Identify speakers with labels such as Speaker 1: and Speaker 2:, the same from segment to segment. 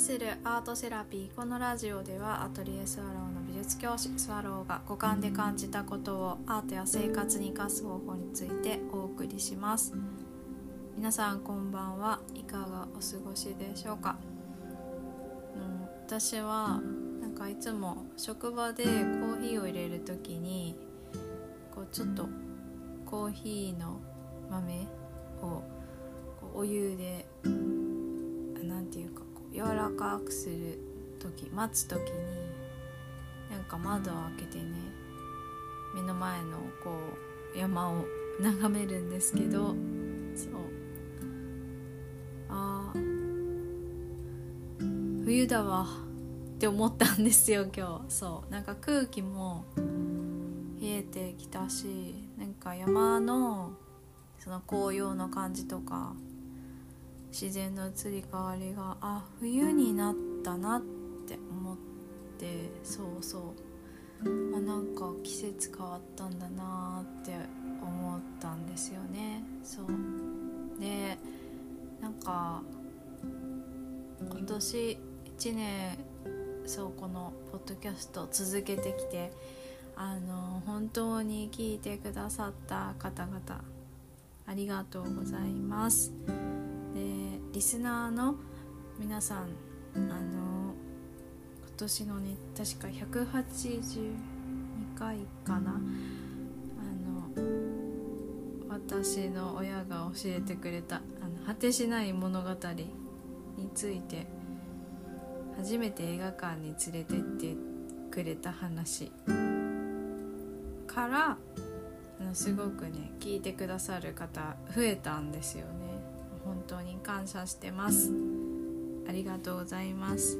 Speaker 1: するアートセラピー。このラジオではアトリエスワローの美術教師スワローが五感で感じたことをアートや生活に生かす方法についてお送りします。皆さんこんばんは。いかがお過ごしでしょうか、うん、私はなんかいつも職場でコーヒーを入れる時にこうちょっとコーヒーの豆をお湯で何て言うか柔らかくする時待つ時になんか窓を開けてね目の前のこう山を眺めるんですけどそう。あ冬だわって思ったんですよ今日。そう。なんか空気も冷えてきたしなんか山のその紅葉の感じとか自然の移り変わりがあ冬になったなって思ってそうそう。あなんか季節変わったんだなって思ったんですよね。そう。でなんか今年1年そうこのポッドキャスト続けてきてあの本当に聞いてくださった方々ありがとうございます。リスナーの皆さんあの今年のね確か182回かなあの私の親が教えてくれたあの果てしない物語について初めて映画館に連れてってくれた話からあのすごくね聞いてくださる方増えたんですよね。本当に感謝してます。ありがとうございます。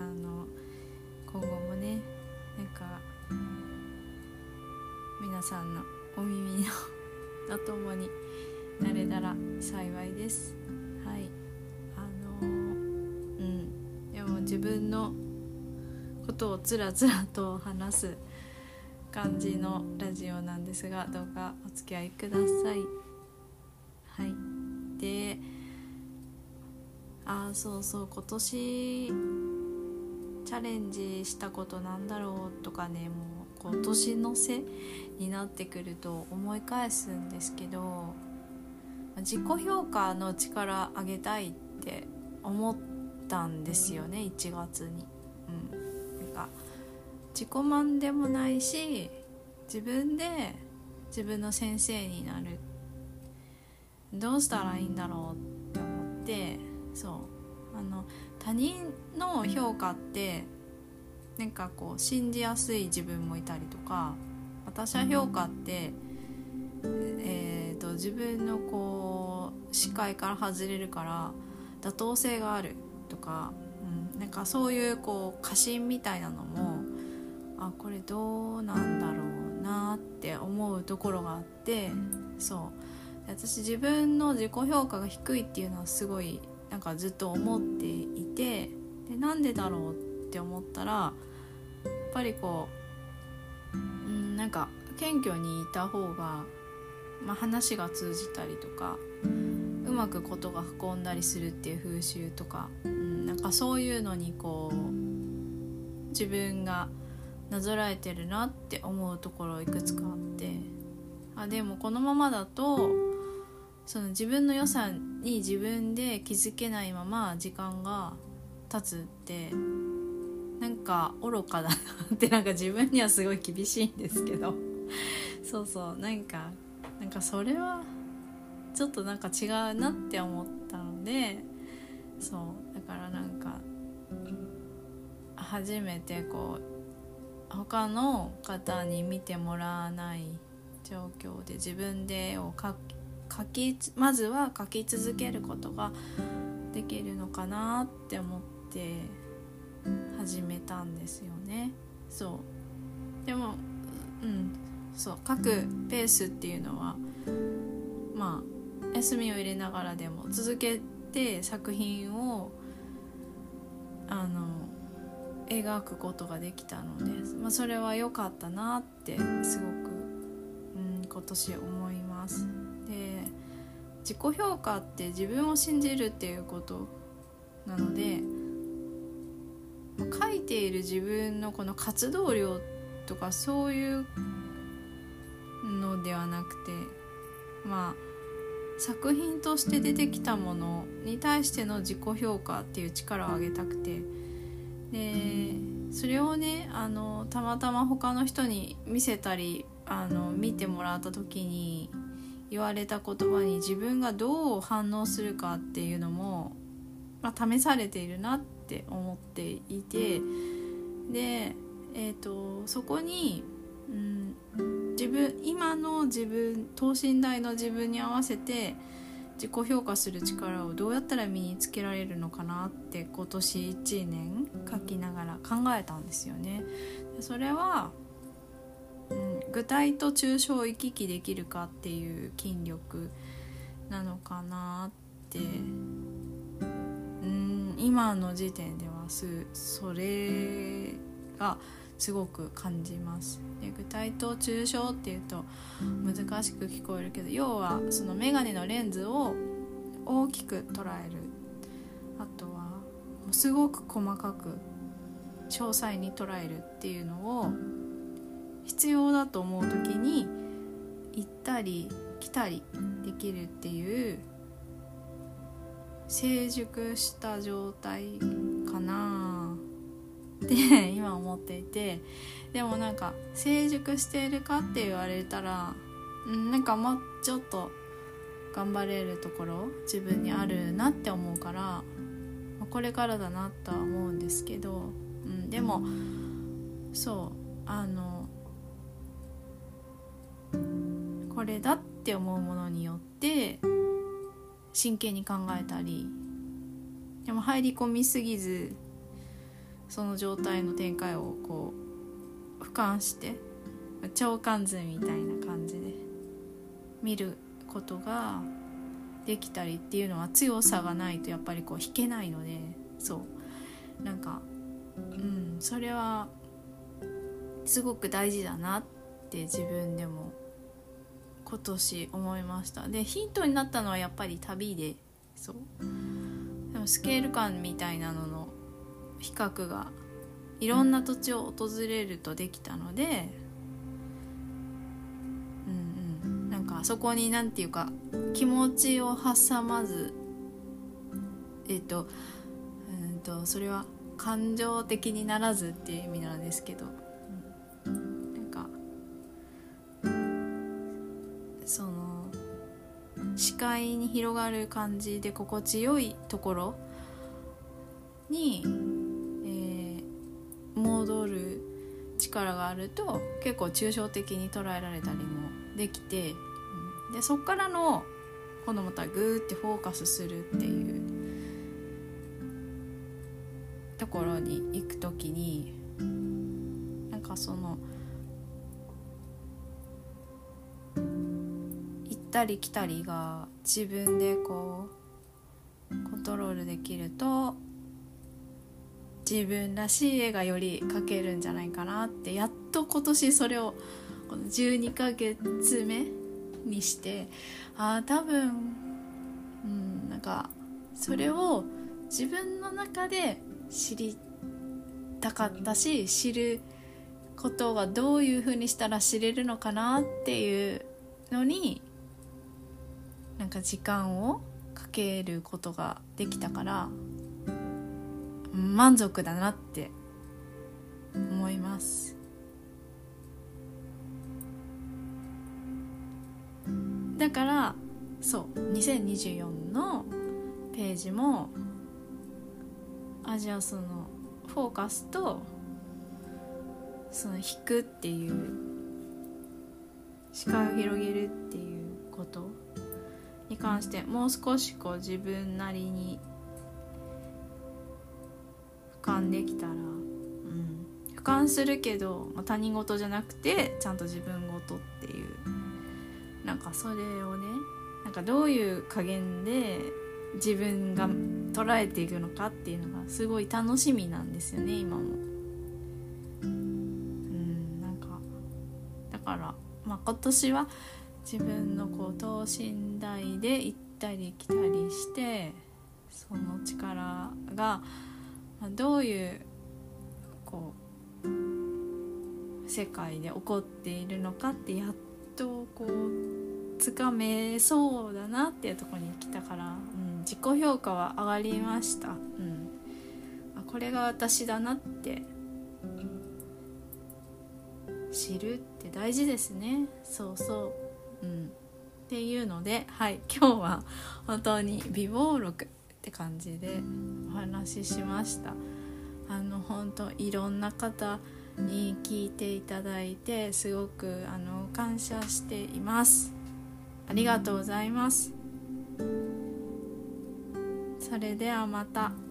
Speaker 1: あの今後もねなんか皆さんのお耳のお供になれたら幸いです。はい。あのうん。でも自分のことをつらつらと話す感じのラジオなんですがどうかお付き合いください。はい。であそうそう今年チャレンジしたことなんだろうとかねもう今年のせになってくると思い返すんですけど自己評価の力上げたいって思ったんですよね1月に。うん、なんか自己満でもないし自分で自分の先生になるどうしたらいいんだろうって思ってそう。あの他人の評価ってなんかこう信じやすい自分もいたりとか他者評価って、えーと、と自分のこう視界から外れるから妥当性があるとか、うん、なんかそういうこう過信みたいなのもあこれどうなんだろうなって思うところがあってそう。私自分の自己評価が低いっていうのはすごいなんかずっと思っていてでなんでだろうって思ったらやっぱりこううんなんか謙虚にいた方が、まあ、話が通じたりとかうまくことが運んだりするっていう風習とか、うん、なんかそういうのにこう自分がなぞらえてるなって思うところいくつかあってあでもこのままだとその自分の良さ自分で気づけないまま時間が経つってなんか愚かだなってなんか自分にはすごい厳しいんですけど。そうそうなんかなんかそれはちょっとなんか違うなって思ったのでそうだからなんか初めてこう他の方に見てもらわない状況で自分でを書書きまずは書き続けることができるのかなって思って始めたんですよね。そう。でもうんそう。書くペースっていうのはまあ休みを入れながらでも続けて作品をあの描くことができたので、まあ、それは良かったなってすごく、うん、今年思います。自己評価って自分を信じるっていうことなので書いている自分のこの活動量とかそういうのではなくてまあ作品として出てきたものに対しての自己評価っていう力を上げたくてでそれをねあのたまたま他の人に見せたりあの見てもらった時に言われた言葉に自分がどう反応するかっていうのも、まあ、試されているなって思っていてで、えーと、そこに、うん、自分今の自分等身大の自分に合わせて自己評価する力をどうやったら身につけられるのかなって今年1年書きながら考えたんですよね。それは、具体と抽象を行き来できるかっていう筋力なのかなって。うん今の時点ではすそれがすごく感じます。で具体と抽象っていうと難しく聞こえるけど要はその眼鏡のレンズを大きく捉える。あとはすごく細かく詳細に捉えるっていうのを必要だと思う時に行ったり来たりできるっていう成熟した状態かな。って 今思っていて。でもなんか成熟しているかって言われたら、なんかもうちょっと頑張れるところ自分にあるなって思うからこれからだなとは思うんですけど、うん、でもそうあのこれだって思うものによって真剣に考えたりでも入り込みすぎずその状態の展開をこう俯瞰して長官図みたいな感じで見ることができたりっていうのは強さがないとやっぱりこう弾けないのでそう。なんかうんそれはすごく大事だなって自分でも今年思いました。でヒントになったのはやっぱり旅でそう。でもスケール感みたいなのの比較がいろんな土地を訪れるとできたのでうんうん。なんかそこに何て言うか気持ちを挟まずえっ、とうんとそれは感情的にならずっていう意味なんですけど、視界に広がる感じで心地よいところにえ戻る力があると結構抽象的に捉えられたりもできて、でそっからの今度またグーってフォーカスするっていうところに行く時になんかそのったり来たりが自分でこうコントロールできると自分らしい絵がより描けるんじゃないかなってやっと今年それをこの12ヶ月目にしてああ多分うんなんかそれを自分の中で知りたかったし知ることがどういうふうにしたら知れるのかなっていうのになんか時間をかけることができたから満足だなって思います。だからそう2024のページもあじゃあそのフォーカスとその引くっていう視界を広げるっていうことに関してもう少しこう自分なりに俯瞰できたら、うん、俯瞰するけど、まあ、他人事じゃなくてちゃんと自分事っていうなんかそれをねなんかどういう加減で自分が捉えていくのかっていうのがすごい楽しみなんですよね今も。うんなんかだから、まあ、今年は自分のこう等身大で行ったり来たりしてその力がどういうこう世界で起こっているのかってやっとこうつかめそうだなっていうとこに来たから、うん、自己評価は上がりました、うん、これが私だなって知るって大事ですね。そうそう。うん。っていうのではい 今日は本当に美貌録って感じでお話ししました。あの本当いろんな方に聞いていただいてすごくあの感謝しています。ありがとうございます。それではまた。